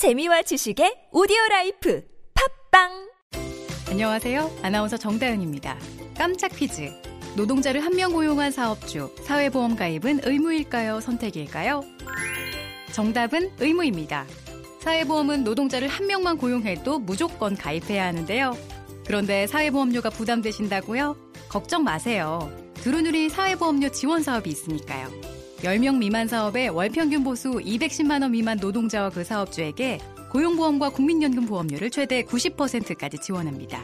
재미와 지식의 오디오 라이프 팟빵 안녕하세요. 아나운서 정다은입니다. 깜짝 퀴즈. 노동자를 한 명 고용한 사업주, 사회보험 가입은 의무일까요? 선택일까요? 정답은 의무입니다. 사회보험은 노동자를 한 명만 고용해도 무조건 가입해야 하는데요. 그런데 사회보험료가 부담되신다고요? 걱정 마세요. 두루누리 사회보험료 지원 사업이 있으니까요. 10명 미만 사업에 월평균 보수 210만 원 미만 노동자와 그 사업주에게 고용보험과 국민연금 보험료를 최대 90%까지 지원합니다.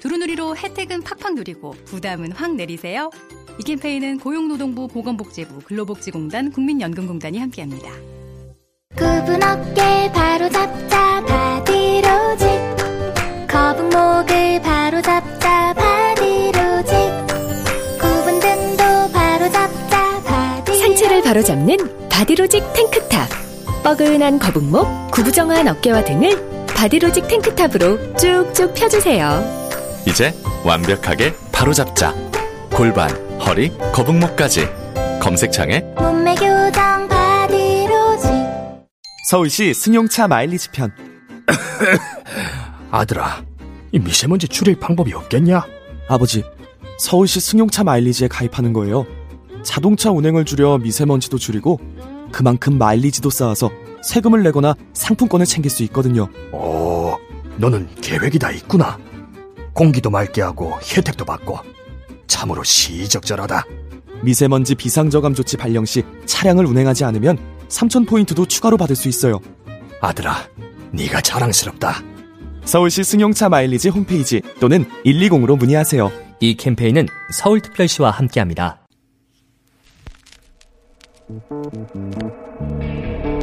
두루누리로 혜택은 팍팍 누리고 부담은 확 내리세요. 이 캠페인은 고용노동부 보건복지부 근로복지공단 국민연금공단이 함께합니다. 굽은 어깨 바로 잡자 바디로직 거북목을 바로 잡 바로잡는 바디로직 탱크탑 뻐근한 거북목, 구부정한 어깨와 등을 바디로직 탱크탑으로 쭉쭉 펴주세요 이제 완벽하게 바로잡자. 골반, 허리, 거북목까지. 검색창에 몸매 교정 바디로직 서울시 승용차 마일리지 편 아들아, 이 미세먼지 줄일 방법이 없겠냐? 아버지 서울시 승용차 마일리지에 가입하는 거예요 자동차 운행을 줄여 미세먼지도 줄이고 그만큼 마일리지도 쌓아서 세금을 내거나 상품권을 챙길 수 있거든요 오, 너는 계획이 다 있구나. 공기도 맑게 하고 혜택도 받고 참으로 시적절하다. 미세먼지 비상저감 조치 발령 시 차량을 운행하지 않으면 3,000포인트도 추가로 받을 수 있어요 아들아, 네가 자랑스럽다. 서울시 승용차 마일리지 홈페이지 또는 120으로 문의하세요 이 캠페인은 서울특별시와 함께합니다. Thank you.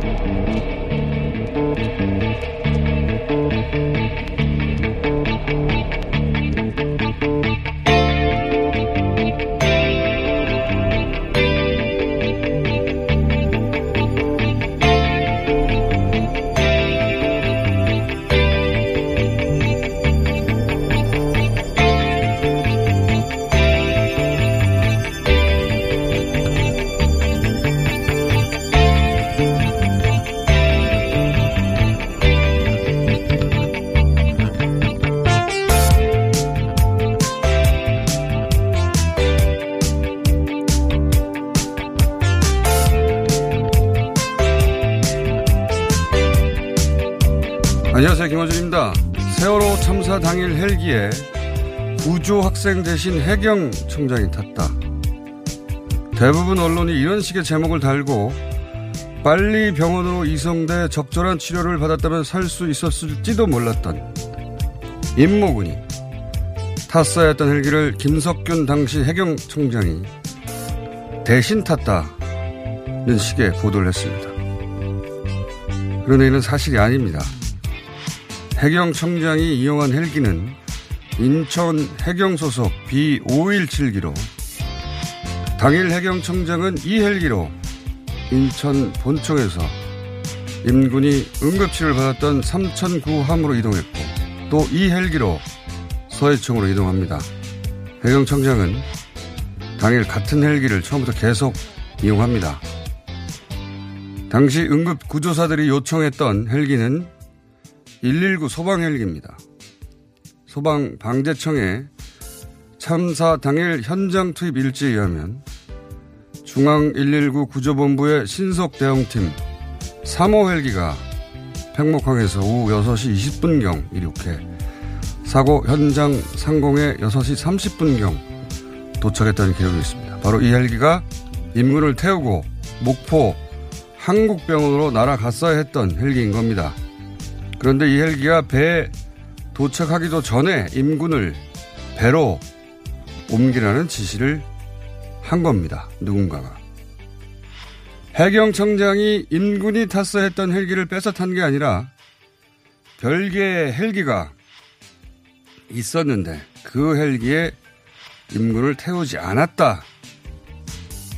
당일 헬기에 구조 학생 대신 해경 청장이 탔다. 대부분 언론이 이런 식의 제목을 달고 빨리 병원으로 이송돼 적절한 치료를 받았다면 살 수 있었을지도 몰랐던 임모군이 탔어야 했던 헬기를 김석균 당시 해경 청장이 대신 탔다는 식의 보도를 했습니다. 그런데 이는 사실이 아닙니다. 해경 청장이 이용한 헬기는 인천 해경 소속 B517기로 당일 해경 청장은 이 헬기로 인천 본청에서 임군이 응급치료를 받았던 삼천구함으로 이동했고 또 이 헬기로 서해청으로 이동합니다. 해경 청장은 당일 같은 헬기를 처음부터 계속 이용합니다. 당시 응급 구조사들이 요청했던 헬기는 119 소방 헬기입니다. 소방 방재청의 참사 당일 현장 투입 일지에 의하면 중앙 119 구조본부의 신속 대응팀 3호 헬기가 팽목항에서 오후 6시 20분경 이륙해 사고 현장 상공에 6시 30분경 도착했다는 기록이 있습니다. 바로 이 헬기가 임군을 태우고 목포 한국병원으로 날아갔어야 했던 헬기인 겁니다. 그런데 이 헬기가 배에 도착하기도 전에 임군을 배로 옮기라는 지시를 한 겁니다. 누군가가. 해경청장이 임군이 탔어야 했던 헬기를 뺏어 탄 게 아니라 별개의 헬기가 있었는데 그 헬기에 임군을 태우지 않았다.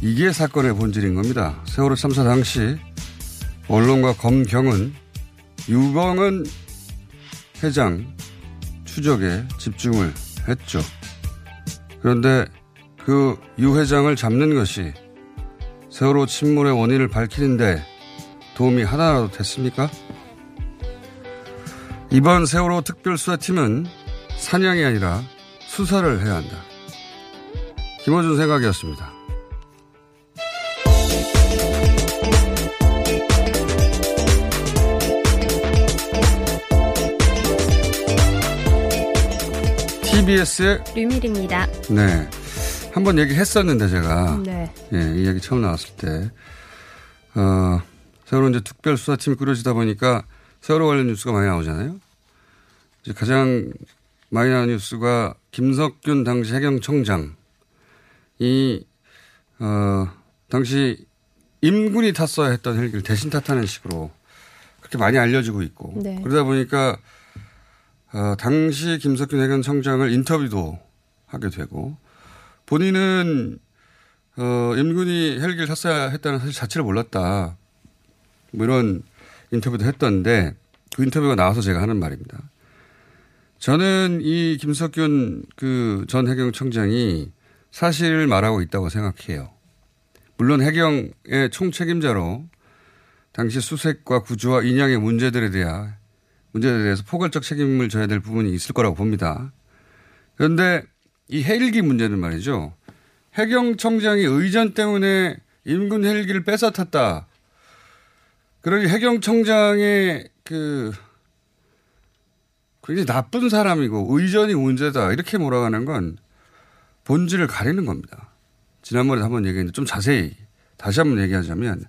이게 사건의 본질인 겁니다. 세월호 참사 당시 언론과 검경은 유병은 회장 추적에 집중을 했죠. 그런데 그 유 회장을 잡는 것이 세월호 침몰의 원인을 밝히는데 도움이 하나라도 됐습니까? 이번 세월호 특별수사팀은 사냥이 아니라 수사를 해야 한다. 김호준 생각이었습니다. TBS의 류밀입니다. 네. 한 번 얘기했었는데 제가 네. 예, 이 얘기 처음 나왔을 때 어, 세월호 이제 특별수사팀이 꾸려지다 보니까 세월호 관련 뉴스가 많이 나오잖아요. 이제 가장 많이 나온 뉴스가 김석균 당시 해경청장이 어, 당시 임군이 탔어야 했던 헬기를 대신 탔다는 식으로 그렇게 많이 알려지고 있고 네. 그러다 보니까 어, 당시 김석균 해경청장을 인터뷰도 하게 되고 본인은 어, 임군이 헬기를 탔어야 했다는 사실 자체를 몰랐다. 뭐 이런 인터뷰도 했던데 그 인터뷰가 나와서 제가 하는 말입니다. 저는 이 김석균 그 전 해경청장이 사실을 말하고 있다고 생각해요. 물론 해경의 총책임자로 당시 수색과 구조와 인양의 문제들에 대한 문제에 대해서 포괄적 책임을 져야 될 부분이 있을 거라고 봅니다. 그런데 이 헬기 문제는 말이죠. 해경청장이 의전 때문에 임군 헬기를 뺏어 탔다. 그러니 해경청장의 그 굉장히 나쁜 사람이고 의전이 문제다. 이렇게 몰아가는 건 본질을 가리는 겁니다. 지난번에 한번 얘기했는데 좀 자세히 다시 한번 얘기하자면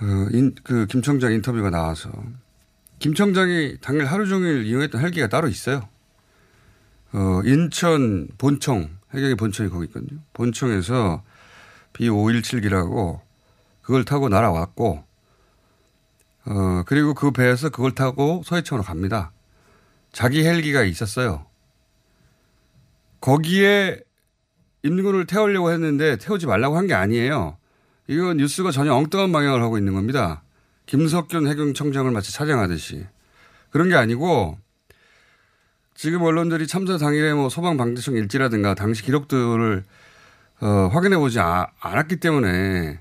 어, 인, 그 김청장 인터뷰가 나와서 김 청장이 당일 하루 종일 이용했던 헬기가 따로 있어요. 어, 인천 본청, 해경의 본청이 거기 있거든요. 본청에서 B517기라고 그걸 타고 날아왔고, 어, 그리고 그 배에서 그걸 타고 서해청으로 갑니다. 자기 헬기가 있었어요. 거기에 임군을 태우려고 했는데 태우지 말라고 한 게 아니에요. 이건 뉴스가 전혀 엉뚱한 방향을 하고 있는 겁니다. 김석균 해경청장을 마치 차장하듯이. 그런 게 아니고 지금 언론들이 참사 당일에 뭐 소방방재청 일지라든가 당시 기록들을 어, 확인해 보지 아, 않았기 때문에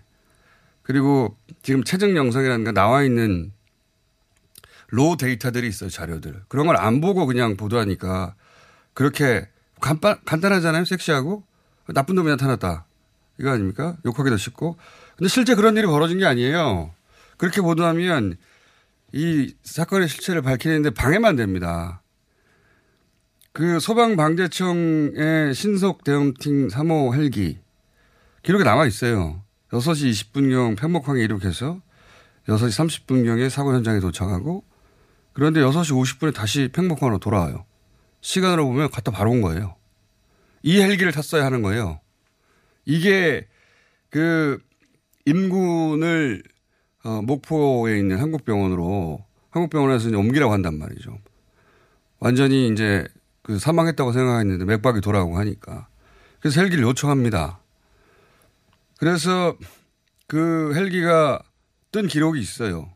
그리고 지금 최적 영상이라든가 나와 있는 로 데이터들이 있어요 자료들. 그런 걸 안 보고 그냥 보도하니까 그렇게 간단, 간단하잖아요 섹시하고? 나쁜 놈이 나타났다. 이거 아닙니까? 욕하기도 쉽고. 근데 실제 그런 일이 벌어진 게 아니에요 그렇게 보도하면 이 사건의 실체를 밝히는데 방해만 됩니다. 그 소방방재청의 신속 대응팀 3호 헬기 기록에 남아 있어요. 6시 20분경 편목항에 이륙해서 6시 30분경에 사고 현장에 도착하고 그런데 6시 50분에 다시 팽목항으로 돌아와요. 시간으로 보면 갔다 바로 온 거예요. 이 헬기를 탔어야 하는 거예요. 이게 그 임군을 어, 목포에 있는 한국병원으로 한국병원에서 이제 옮기라고 한단 말이죠. 완전히 이제 그 사망했다고 생각했는데 맥박이 돌아오고 하니까. 그래서 헬기를 요청합니다. 그래서 그 헬기가 뜬 기록이 있어요.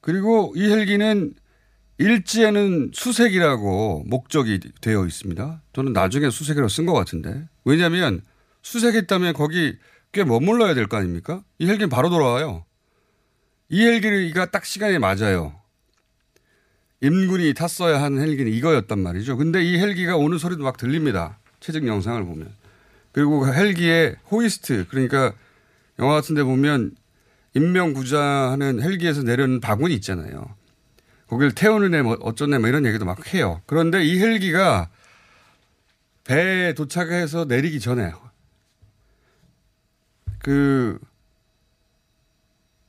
그리고 이 헬기는 일지에는 수색이라고 목적이 되어 있습니다. 저는 나중에 수색이라고 쓴 것 같은데. 왜냐하면 수색했다면 거기 꽤 머물러야 될 거 아닙니까? 이 헬기는 바로 돌아와요. 이 헬기가 딱 시간에 맞아요. 임군이 탔어야 하는 헬기는 이거였단 말이죠. 근데 이 헬기가 오는 소리도 막 들립니다. 최적 영상을 보면. 그리고 그 헬기에 호이스트, 그러니까 영화 같은 데 보면 인명구자하는 헬기에서 내려오는 바구니 있잖아요. 거기를 태우는 애, 뭐 어쩌네, 뭐 이런 얘기도 막 해요. 그런데 이 헬기가 배에 도착해서 내리기 전에 그,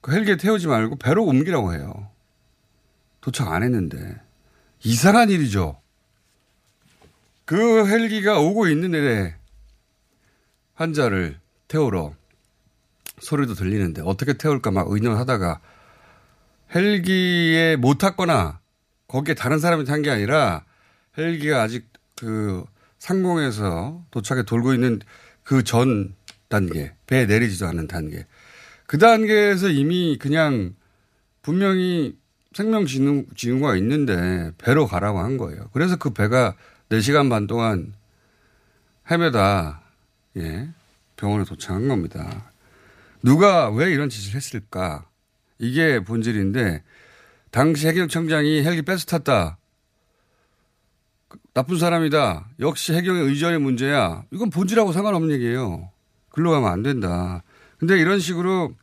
그 헬기에 태우지 말고 배로 옮기라고 해요. 도착 안 했는데. 이상한 일이죠. 그 헬기가 오고 있는 일에 환자를 태우러 소리도 들리는데 어떻게 태울까 막 의논하다가 헬기에 못 탔거나 거기에 다른 사람이 탄 게 아니라 헬기가 아직 그 상공에서 도착에 돌고 있는 그 전 단계, 배에 내리지도 않는 단계. 그 단계에서 이미 그냥 분명히 생명 지능, 지능과 있는데 배로 가라고 한 거예요. 그래서 그 배가 4시간 반 동안 헤매다, 예, 병원에 도착한 겁니다. 누가 왜 이런 짓을 했을까? 이게 본질인데 당시 해경청장이 헬기 뺏어 탔다. 그, 나쁜 사람이다. 역시 해경의 의전의 문제야. 이건 본질하고 상관없는 얘기예요. 글로 가면 안 된다. 근데 이런 식으로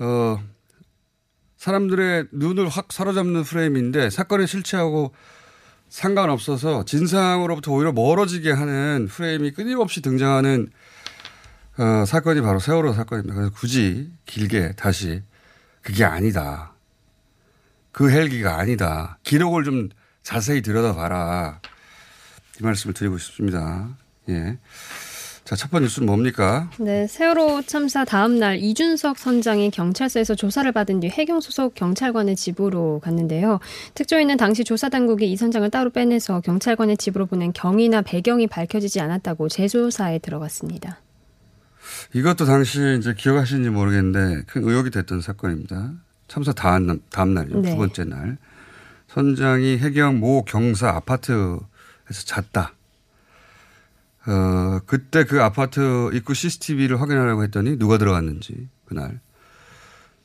어 사람들의 눈을 확 사로잡는 프레임인데 사건의 실체하고 상관없어서 진상으로부터 오히려 멀어지게 하는 프레임이 끊임없이 등장하는 어, 사건이 바로 세월호 사건입니다. 그래서 굳이 길게 다시 그게 아니다. 그 헬기가 아니다. 기록을 좀 자세히 들여다봐라. 이 말씀을 드리고 싶습니다. 예. 자, 첫 번째 뉴스는 뭡니까? 네, 세월호 참사 다음 날 이준석 선장이 경찰서에서 조사를 받은 뒤 해경 소속 경찰관의 집으로 갔는데요. 특조위는 당시 조사 당국이 이 선장을 따로 빼내서 경찰관의 집으로 보낸 경위나 배경이 밝혀지지 않았다고 재조사에 들어갔습니다. 이것도 당시 이제 기억하시는지 모르겠는데 큰 의혹이 됐던 사건입니다. 참사 다음, 다음 날이요. 네. 두 번째 날. 선장이 해경 모 경사 아파트에서 잤다. 어, 그때 그 아파트 입구 CCTV를 확인하려고 했더니 누가 들어갔는지 그날.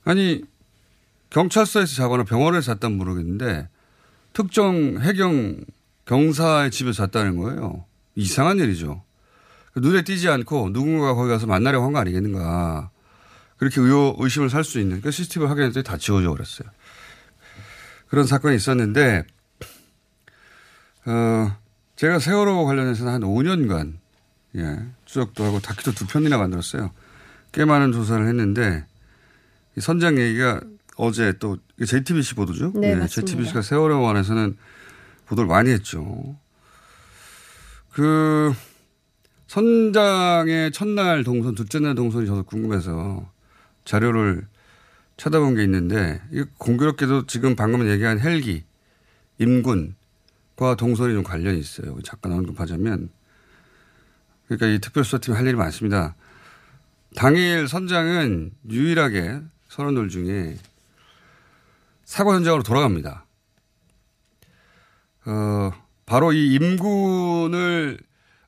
아니 경찰서에서 자거나 병원에서 잤다면 모르겠는데 특정 해경 경사의 집에 잤다는 거예요. 이상한 일이죠. 눈에 띄지 않고 누군가 거기 가서 만나려고 한 거 아니겠는가. 그렇게 의호, 의심을 살 수 있는 그 CCTV를 확인했더니 다 지워져 버렸어요. 그런 사건이 있었는데, 어, 제가 세월호 관련해서는 한 5년간, 예, 추적도 하고 다큐도 두 편이나 만들었어요. 꽤 많은 조사를 했는데, 이 선장 얘기가 어제 또, JTBC 보도죠? 네, 예, 맞습니다. JTBC가 세월호 관해서는 보도를 많이 했죠. 그, 선장의 첫날 동선, 둘째 날 동선이 저도 궁금해서 자료를 찾아본 게 있는데, 이 공교롭게도 지금 방금 얘기한 헬기, 임군 과 동선이 좀 관련이 있어요. 잠깐 언급하자면. 그러니까 이 특별수사팀이 할 일이 많습니다. 당일 선장은 유일하게 선원들 중에 사고 현장으로 돌아갑니다. 어, 바로 이 임군을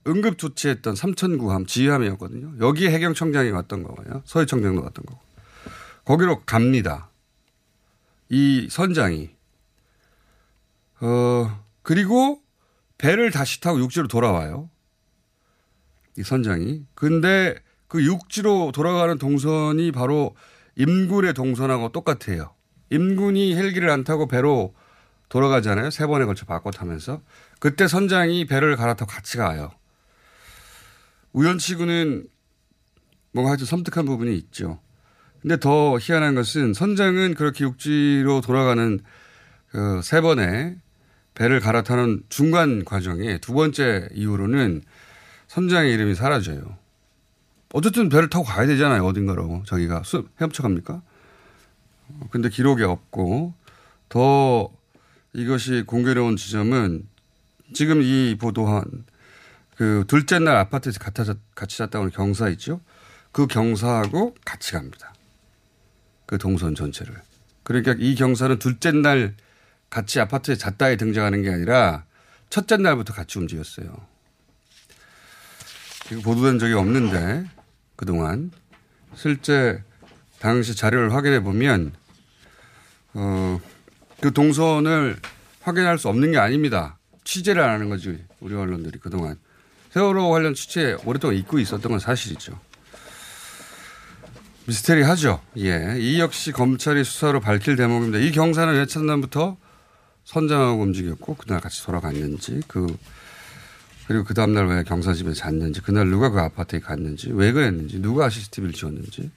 응급 조치했던 삼천구함 지휘함이었거든요. 여기에 해경청장이 왔던 거고요. 서해청장도 왔던 거고. 거기로 갑니다. 이 선장이. 어, 그리고 배를 다시 타고 육지로 돌아와요. 이 선장이. 근데 그 육지로 돌아가는 동선이 바로 임군의 동선하고 똑같아요. 임군이 헬기를 안 타고 배로 돌아가잖아요. 세 번에 걸쳐 바꿔 타면서. 그때 선장이 배를 갈아타고 같이 가요. 우연치고는 뭔가 하여튼 섬뜩한 부분이 있죠. 근데 더 희한한 것은 선장은 그렇게 육지로 돌아가는 그 세 번의 배를 갈아타는 중간 과정에 두 번째 이후로는 선장의 이름이 사라져요. 어쨌든 배를 타고 가야 되잖아요. 어딘가로. 자기가 수, 헤엄쳐 갑니까? 어, 근데 기록이 없고 더 이것이 공교로운 지점은 지금 이 보도한 그 둘째 날 아파트에서 같이 잤다고 하는 경사 있죠. 그 경사하고 같이 갑니다. 그 동선 전체를. 그러니까 이 경사는 둘째 날 같이 아파트에 잤다에 등장하는 게 아니라 첫째 날부터 같이 움직였어요. 이거 보도된 적이 없는데 그동안 실제 당시 자료를 확인해 보면 어, 그 동선을 확인할 수 없는 게 아닙니다. 취재를 안 하는 거지 우리 언론들이 그동안 세월호 관련 취재 오랫동안 잊고 있었던 건 사실이죠. 미스테리하죠. 예, 이 역시 검찰이 수사로 밝힐 대목입니다. 이 경사는 왜 첫날부터 선장하고 움직였고 그날 같이 돌아갔는지 그 그리고 그 다음날 왜 경사 집에 잤는지 그날 누가 그 아파트에 갔는지 왜 그랬는지 누가 CCTV를 지웠는지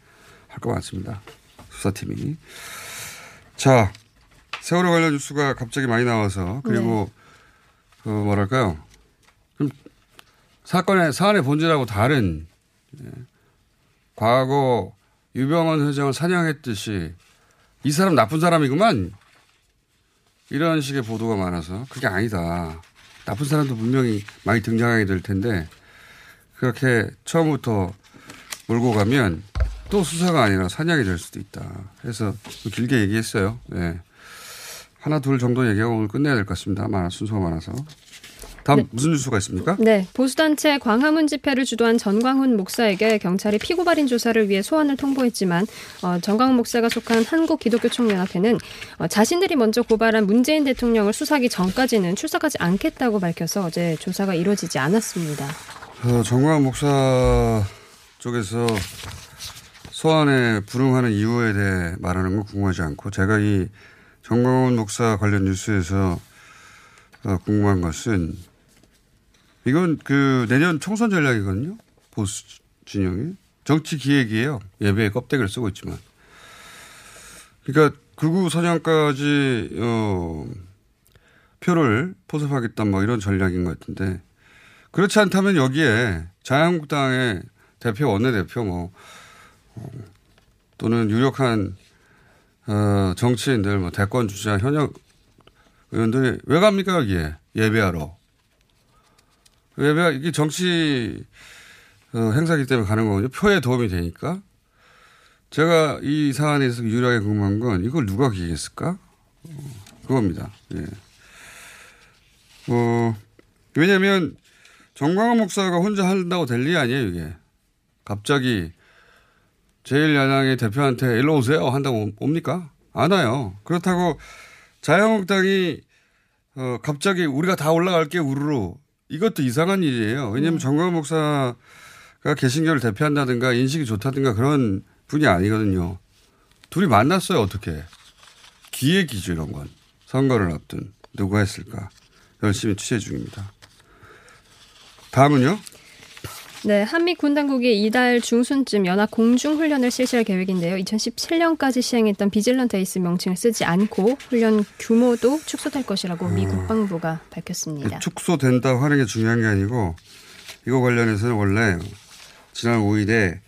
할것 같습니다. 수사팀이. 자 세월호 관련 뉴스가 갑자기 많이 나와서 그리고 그 뭐랄까요 좀 사건의 사안의 본질하고 다른 예, 과거 유병헌 회장을 사냥했듯이 이 사람 나쁜 사람이구만 이런 식의 보도가 많아서 그게 아니다. 나쁜 사람도 분명히 많이 등장하게 될 텐데 그렇게 처음부터 몰고 가면 또 수사가 아니라 사냥이 될 수도 있다. 그래서 길게 얘기했어요. 네. 하나 둘 정도 얘기하고 오늘 끝내야 될 것 같습니다. 많아 순서가 많아서. 다음 네. 무슨 뉴스가 있습니까? 네, 보수단체 광화문 집회를 주도한 전광훈 목사에게 경찰이 피고발인 조사를 위해 소환을 통보했지만 어, 전광훈 목사가 속한 한국기독교총연합회는 어, 자신들이 먼저 고발한 문재인 대통령을 수사하기 전까지는 출석하지 않겠다고 밝혀서 어제 조사가 이루어지지 않았습니다. 어, 정광 목사 쪽에서 소환에 불응하는 이유에 대해 말하는 건 궁금하지 않고 제가 이 정광훈 목사 관련 뉴스에서 어, 궁금한 것은 이건 그 내년 총선 전략이거든요. 보수 진영이 정치 기획이에요. 예배에 껍데기를 쓰고 있지만. 그러니까 극우 선양까지 어, 표를 포섭하겠다 뭐 이런 전략인 것 같은데 그렇지 않다면 여기에 자유한국당의 대표 원내대표 뭐 어, 또는 유력한 어, 정치인들 뭐 대권 주자 현역 의원들이 왜 갑니까 여기에 예배하러 예배가 이게 정치 어, 행사기 때문에 가는 거거든요 표에 도움이 되니까 제가 이 사안에서 유일하게 궁금한 건 이걸 누가 기획했을까 어, 그겁니다 예. 어, 왜냐하면 정광훈 목사가 혼자 한다고 될 일이 아니에요, 이게. 갑자기 제1야당의 대표한테 일로 오세요 한다고 옵니까? 안 와요. 그렇다고 자유한국당이 어, 갑자기 우리가 다 올라갈게 우르르 이것도 이상한 일이에요. 왜냐하면 정광훈 목사가 개신교를 대표한다든가 인식이 좋다든가 그런 분이 아니거든요. 둘이 만났어요, 어떻게. 기획이죠, 이런 건. 선거를 앞둔. 누가 했을까. 열심히 취재 중입니다. 다음은요? 네, 한미 군 당국이 이달 중순쯤 연합 공중 훈련을 실시할 계획인데요. 2017년까지 시행했던 비질런트 에이스 명칭을 쓰지 않고 훈련 규모도 축소될 것이라고 미 국방부가 밝혔습니다. 축소된다 하는 게 중요한 게 아니고 이거 관련해서는 원래 지난 5일에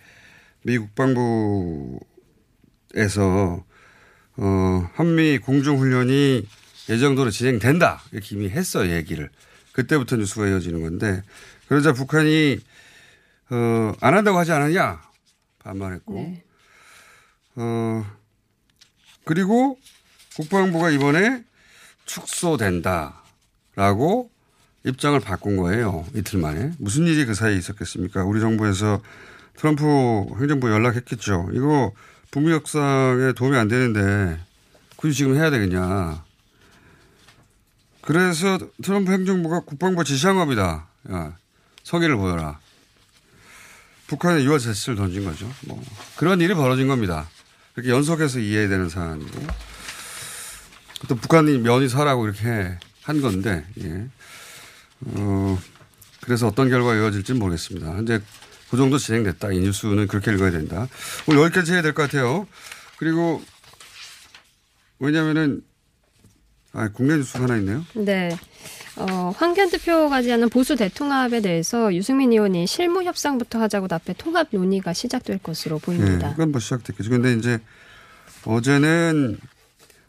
미 국방부에서 어, 한미 공중 훈련이 예정대로 진행된다 이렇게 이미 했어 얘기를 그때부터 뉴스가 이어지는 건데 그러자 북한이 어, 안 한다고 하지 않았냐 반말했고 네. 어, 그리고 국방부가 이번에 축소된다라고 입장을 바꾼 거예요. 이틀 만에. 무슨 일이 그 사이에 있었겠습니까? 우리 정부에서 트럼프 행정부 연락했겠죠. 이거 북미 협상에 도움이 안 되는데 굳이 지금 해야 되겠냐. 그래서 트럼프 행정부가 국방부 지시한 겁니다. 야, 성의를 보여라. 북한에 유화 제스를 던진 거죠. 뭐 그런 일이 벌어진 겁니다. 이렇게 연속해서 이해해야 되는 사안이고 또 북한이 면이 서라고 이렇게 한 건데 예. 어, 그래서 어떤 결과가 이어질지는 모르겠습니다. 현재 그 정도 진행됐다. 이 뉴스는 그렇게 읽어야 된다. 오늘 여기까지 해야 될 것 같아요. 그리고 왜냐면은 아, 국내 뉴스가 하나 있네요. 네. 어, 황교안 대표가 지하는 보수 대통합에 대해서 유승민 의원이 실무 협상부터 하자고 답해 통합 논의가 시작될 것으로 네, 보입니다. 그건 뭐 시작됐겠죠. 근데 이제 어제는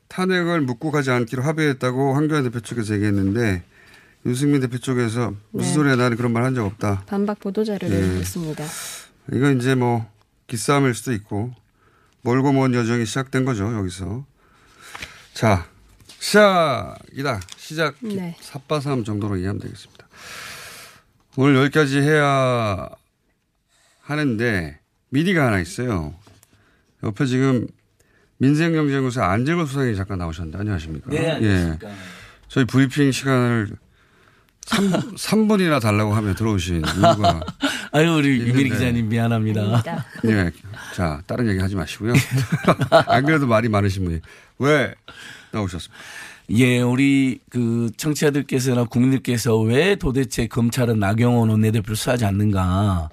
탄핵을 묻고 가지 않기로 합의했다고 황교안 대표 측에서 얘기했는데 유승민 대표 쪽에서 무슨 네. 소리야 나는 그런 말 한 적 없다. 반박 보도 자료를 네. 냈습니다. 이건 이제 뭐 기싸움일 수도 있고 멀고 먼 여정이 시작된 거죠 여기서. 자 시작이다. 시작 네. 삿바삼 정도로 이해하면 되겠습니다. 오늘 여기까지 해야 하는데 미디가 하나 있어요. 옆에 지금 민생경제연구소 안재걸 수장이 잠깐 나오셨는데 안녕하십니까? 네, 안녕하십니까. 예. 저희 브리핑 시간을 3, 3분이나 달라고 하면 들어오신 이유가 아유 우리. 유미리 기자님 미안합니다. 아닙니다. 예. 자, 다른 얘기 하지 마시고요. 안 그래도 말이 많으신 분이 왜 나오셨습니까? 예, 우리 그 청취자들께서나 국민들께서 왜 도대체 검찰은 나경원 원내대표를 수사하지 않는가.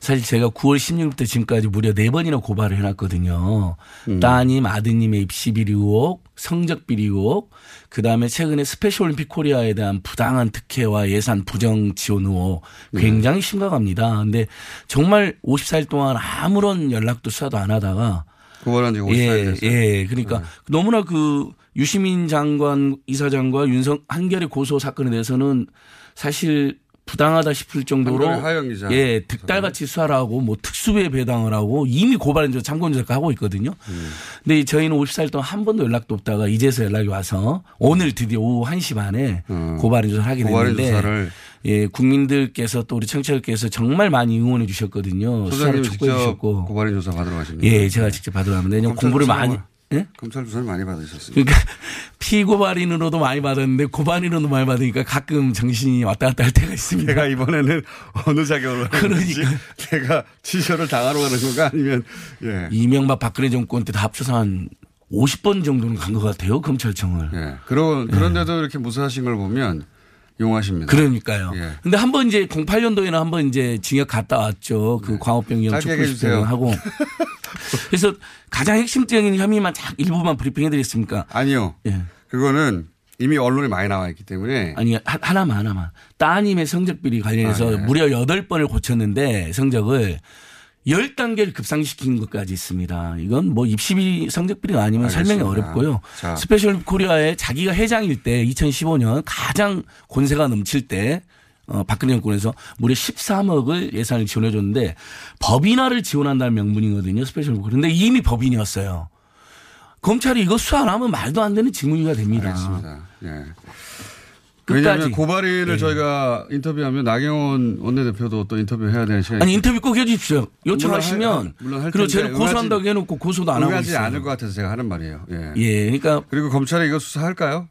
사실 제가 9월 16일부터 지금까지 무려 네 번이나 고발을 해놨거든요. 따님, 아드님의 입시 비리 의혹, 성적 비리 의혹, 그 다음에 최근에 스페셜 올림픽 코리아에 대한 부당한 특혜와 예산 부정 지원 의혹 굉장히 심각합니다. 근데 정말 54일 동안 아무런 연락도 수사도 안 하다가 고발한 지 54일 예, 됐어요. 예. 그러니까 너무나 그 유시민 장관 이사장과 윤석 한결의 고소 사건에 대해서는 사실 부당하다 싶을 정도로. 예 득달같이 수사를 하고 뭐 특수부에 배당을 하고 이미 고발인조 참고인조사 하고 있거든요. 음. 근데 저희는 54일 동안 한 번도 연락도 없다가 이제서 연락이 와서 오늘 드디어 오후 1시 반에 고발인조사를 하게 어. 고발인 됐는데 조사를 예 국민들께서 또 우리 청취자들께서 정말 많이 응원해 주셨거든요. 수사를 촉구해 주셨고 고발인 조사 받으러 가십니다. 예 제가 직접 받으러 가는데 공부를 많이 예? 검찰 조사를 많이 받으셨습니다. 그러니까 피고발인으로도 많이 받았는데 고발인으로도 많이 받으니까 가끔 정신이 왔다 갔다 할 때가 있습니다. 내가 이번에는 어느 자격으로 그러니까. 내가 취셔를 당하러 가는 건가 아니면 예. 이명박 박근혜 정권 때 다 합쳐서 한 50번 정도는 간 것 같아요 검찰청을. 예. 그런 그런데도 이렇게 무사하신 걸 보면 용하십니다. 그러니까요. 예. 근데 한 번 이제 08년도에는 한 번 이제 징역 갔다 왔죠. 그 네. 짧게 촉구 해주세요. 집행 하고. 그래서 가장 핵심적인 혐의만 딱 일부만 브리핑 해 드렸습니까? 아니요. 예. 그거는 이미 언론에 많이 나와 있기 때문에 아니 하- 하나만 하나만 따님의 성적 비리 관련해서 아, 네. 무려 8번을 고쳤는데 성적을 10단계를 급상시킨 것까지 있습니다. 이건 뭐 입시비 성적 비리가 아니면 설명이 알겠습니다. 어렵고요. 자. 스페셜 코리아에 자기가 회장일 때 2015년 가장 권세가 넘칠 때 어, 박근혜 정권에서 무려 13억을 예산을 지원해 줬는데 법인화를 지원한다는 명분이거든요. 스페셜 코리아. 그런데 이미 법인이었어요. 검찰이 이거 수사 안 하면 말도 안 되는 직무유기가 됩니다. 알겠습니다. 예. 왜냐하면 고발인을 예. 저희가 인터뷰하면 나경원 원내대표도 또 인터뷰해야 되는 시간이 아니 인터뷰 꼭 해주십시오. 물론 할- 요청하시면 물론 할 그리고 텐데 저는 고소한다고 응하지- 해놓고 고소도 안 하고 있어요. 않을 것 같아서 제가 하는 말이에요. 예. 예, 그러니까 그리고 검찰이 이거 수사할까요?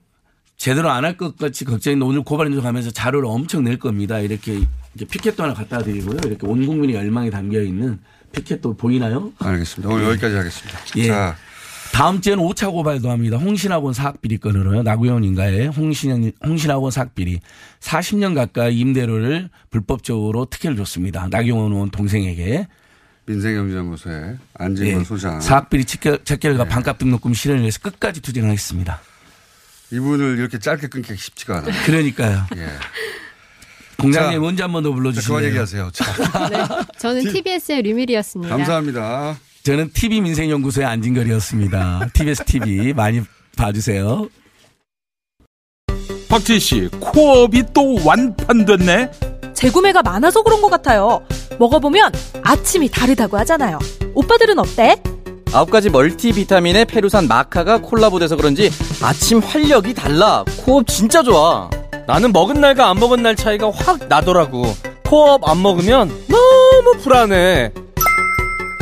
제대로 안 할 것 같이 걱정인데 오늘 고발인조 가면서 자료를 엄청 낼 겁니다. 이렇게 이제 피켓도 하나 갖다 드리고요. 이렇게 온 국민의 열망이 담겨 있는 피켓도 보이나요? 알겠습니다. 오늘 여기까지 하겠습니다. 예. 자, 다음 주에는 5차 고발도 합니다. 홍신학원 사학비리 건으로요. 나구현 인가의 홍신, 홍신학원 사학비리. 40년 가까이 임대료를 불법적으로 특혜를 줬습니다. 나경원 의원 동생에게. 민생경제연구소의 안진걸 예. 소장. 사학비리 체결, 체결과 네. 반값 등록금 실현을 위해서 끝까지 투쟁하겠습니다. 이분을 이렇게 짧게 끊기가 쉽지가 않아요. 그러니까요. 예. 공장님 자, 언제 한 번더 자, 불러주시면 그만 얘기하세요. 자, 네, 저는 TBS의 류밀이었습니다. 감사합니다. 저는 TV 민생연구소의 안진걸이었습니다. TBS TV 많이 봐주세요. 박지희 씨, 코업이 또 완판됐네? 재구매가 많아서 그런 것 같아요. 먹어보면 아침이 다르다고 하잖아요. 오빠들은 어때? 아홉 가지 멀티비타민의 페루산 마카가 콜라보돼서 그런지 아침 활력이 달라. 코업 진짜 좋아. 나는 먹은 날과 안 먹은 날 차이가 확 나더라고. 코업 안 먹으면 너무 불안해.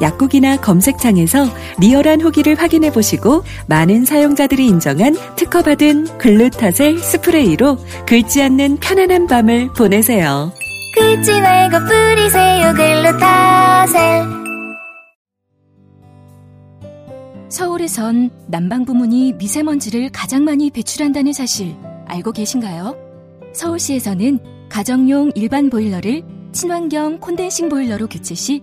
약국이나 검색창에서 리얼한 후기를 확인해 보시고 많은 사용자들이 인정한 특허받은 글루타셀 스프레이로 긁지 않는 편안한 밤을 보내세요. 긁지 말고 뿌리세요 글루타셀 서울에선 난방 부문이 미세먼지를 가장 많이 배출한다는 사실 알고 계신가요? 서울시에서는 가정용 일반 보일러를 친환경 콘덴싱 보일러로 교체 시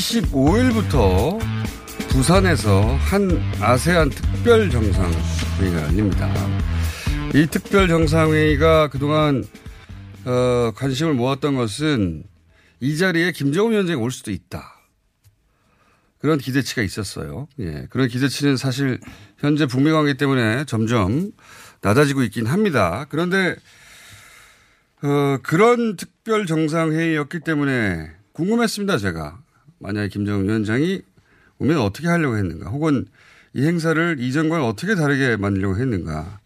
25일부터 부산에서 한 아세안 특별 정상회의가 열립니다. 이 특별 정상회의가 그동안 어, 관심을 모았던 것은 이 자리에 김정은 위원장이 올 수도 있다. 그런 기대치가 있었어요. 예. 그런 기대치는 사실 현재 북미 관계 때문에 점점 낮아지고 있긴 합니다. 그런데 어, 그런 특별 정상회의였기 때문에 궁금했습니다, 제가. 만약에 김정은 위원장이 오면 어떻게 하려고 했는가, 혹은 이 행사를 이전과는 어떻게 다르게 만들려고 했는가.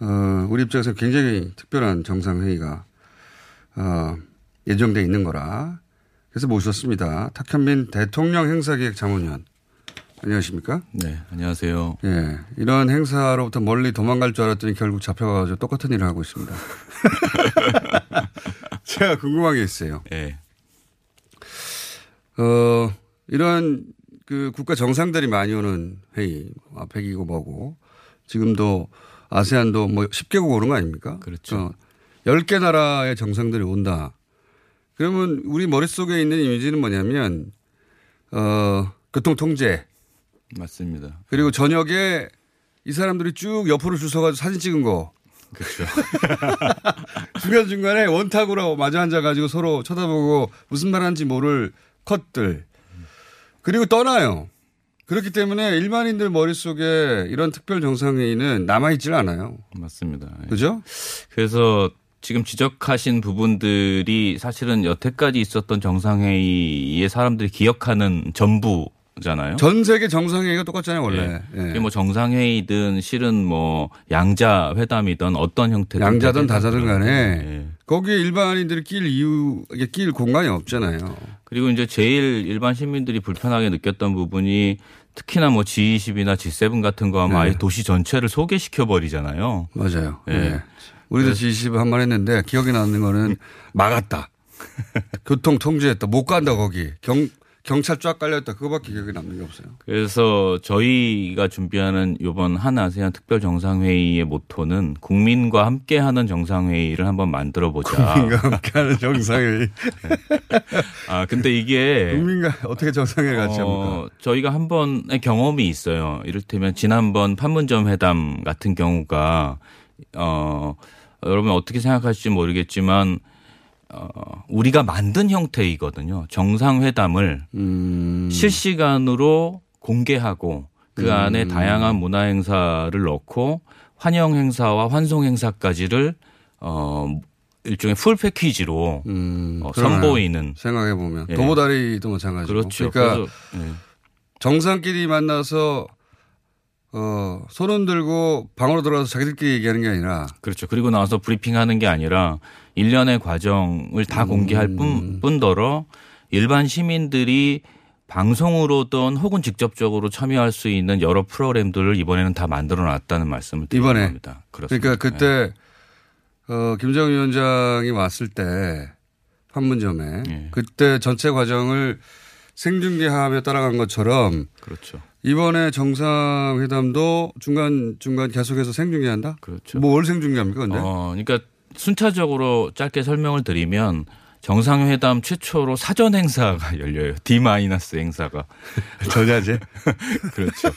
어, 우리 입장에서 굉장히 특별한 정상회의가, 어, 예정돼 있는 거라. 그래서 모셨습니다. 탁현민 대통령 행사기획 자문위원. 안녕하십니까? 네, 안녕하세요. 예. 이런 행사로부터 멀리 도망갈 줄 알았더니 결국 잡혀가지고 똑같은 일을 하고 있습니다. 제가 궁금한 게 있어요. 네. 어, 이런 그 국가 정상들이 많이 오는 회의, 아펙이고 뭐고, 지금도 아세안도 뭐 10개국 오는 거 아닙니까? 그렇죠. 어, 10개 나라의 정상들이 온다. 그러면 우리 머릿속에 있는 이미지는 뭐냐면, 어, 교통 통제. 맞습니다. 그리고 저녁에 이 사람들이 쭉 옆으로 줄 서가지고 사진 찍은 거. 그렇죠. 중간중간에 원탁으로 마주 앉아가지고 서로 쳐다보고 무슨 말 하는지 모를 컷들. 그리고 떠나요. 그렇기 때문에 일반인들 머릿속에 이런 특별 정상회의는 남아있질 않아요. 맞습니다. 예. 그죠? 그래서 지금 지적하신 부분들이 사실은 여태까지 있었던 정상회의의 사람들이 기억하는 전부 잖아요. 전 세계 정상회의가 똑같잖아요, 원래. 예. 예. 뭐 정상회의든 실은 뭐 양자 회담이든 어떤 형태든 양자든 다자든 간에 예. 거기에 일반인들이 낄 이유, 이게 낄 공간이 없잖아요. 그리고 이제 제일 일반 시민들이 불편하게 느꼈던 부분이 특히나 뭐 G20이나 G7 같은 거 하면 네. 아예 도시 전체를 소개시켜 버리잖아요. 맞아요. 예. 예. 우리도 G20 한번 했는데 기억이 나는 거는 막았다. 교통 통제했다. 못 간다, 거기. 경, 경찰 쫙 깔렸다. 그거밖에 기억이 남는 게 없어요. 그래서 저희가 준비하는 이번 한 아세안 특별 정상회의의 모토는 국민과 함께하는 정상회의를 한번 만들어 보자. 국민과 함께하는 정상회의. 아 근데 이게 국민과 어떻게 정상회의 같이 합니까? 어, 저희가 한 번의 경험이 있어요. 이를테면 지난번 판문점 회담 같은 경우가 어 여러분 어떻게 생각하실지 모르겠지만 어, 우리가 만든 형태이거든요. 정상회담을 음. 실시간으로 공개하고 그 안에 음. 다양한 문화 행사를 넣고 환영 행사와 환송 행사까지를 어 일종의 풀 패키지로 어, 음, 그러네요. 선보이는 생각해 보면 예. 도보다리도 마찬가지고. 그렇죠. 그러니까 그래서, 예. 정상끼리 만나서 어 손은 들고 방으로 들어가서 자기들끼리 얘기하는 게 아니라 그렇죠. 그리고 나서 브리핑하는 게 아니라 일련의 과정을 다 공개할 음. 뿐, 뿐더러 일반 시민들이 방송으로든 혹은 직접적으로 참여할 수 있는 여러 프로그램들을 이번에는 다 만들어 놨다는 말씀을 드리는 이번에 겁니다. 그렇습니다. 그러니까 그때 어 김정은 위원장이 왔을 때 판문점에 예. 그때 전체 과정을 생중계하며 따라간 것처럼 그렇죠. 이번에 정상회담도 중간 중간 계속해서 생중계한다. 그렇죠. 뭘 생중계합니까, 근데? 어, 그러니까 순차적으로 짧게 설명을 드리면 정상회담 최초로 사전 행사가 열려요. D 마이너스 행사가 전야제. 그렇죠.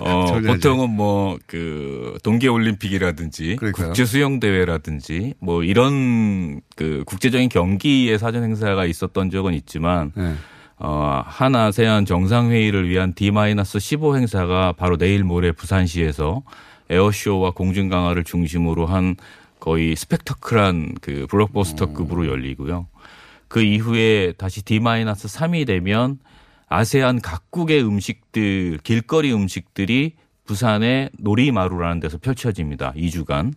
어. 보통은 뭐 그 동계 올림픽이라든지. 국제 수영 대회라든지 뭐 이런 그 국제적인 경기의 사전 행사가 있었던 적은 있지만 네. 어, 한 아세안 정상회의를 위한 D-15 행사가 바로 내일 모레 부산시에서 에어쇼와 공중 강화를 중심으로 한 거의 스펙터클한 그 블록버스터급으로 열리고요. 그 이후에 다시 D-3이 되면 아세안 각국의 음식들, 길거리 음식들이 부산의 놀이마루라는 데서 펼쳐집니다. 2주간.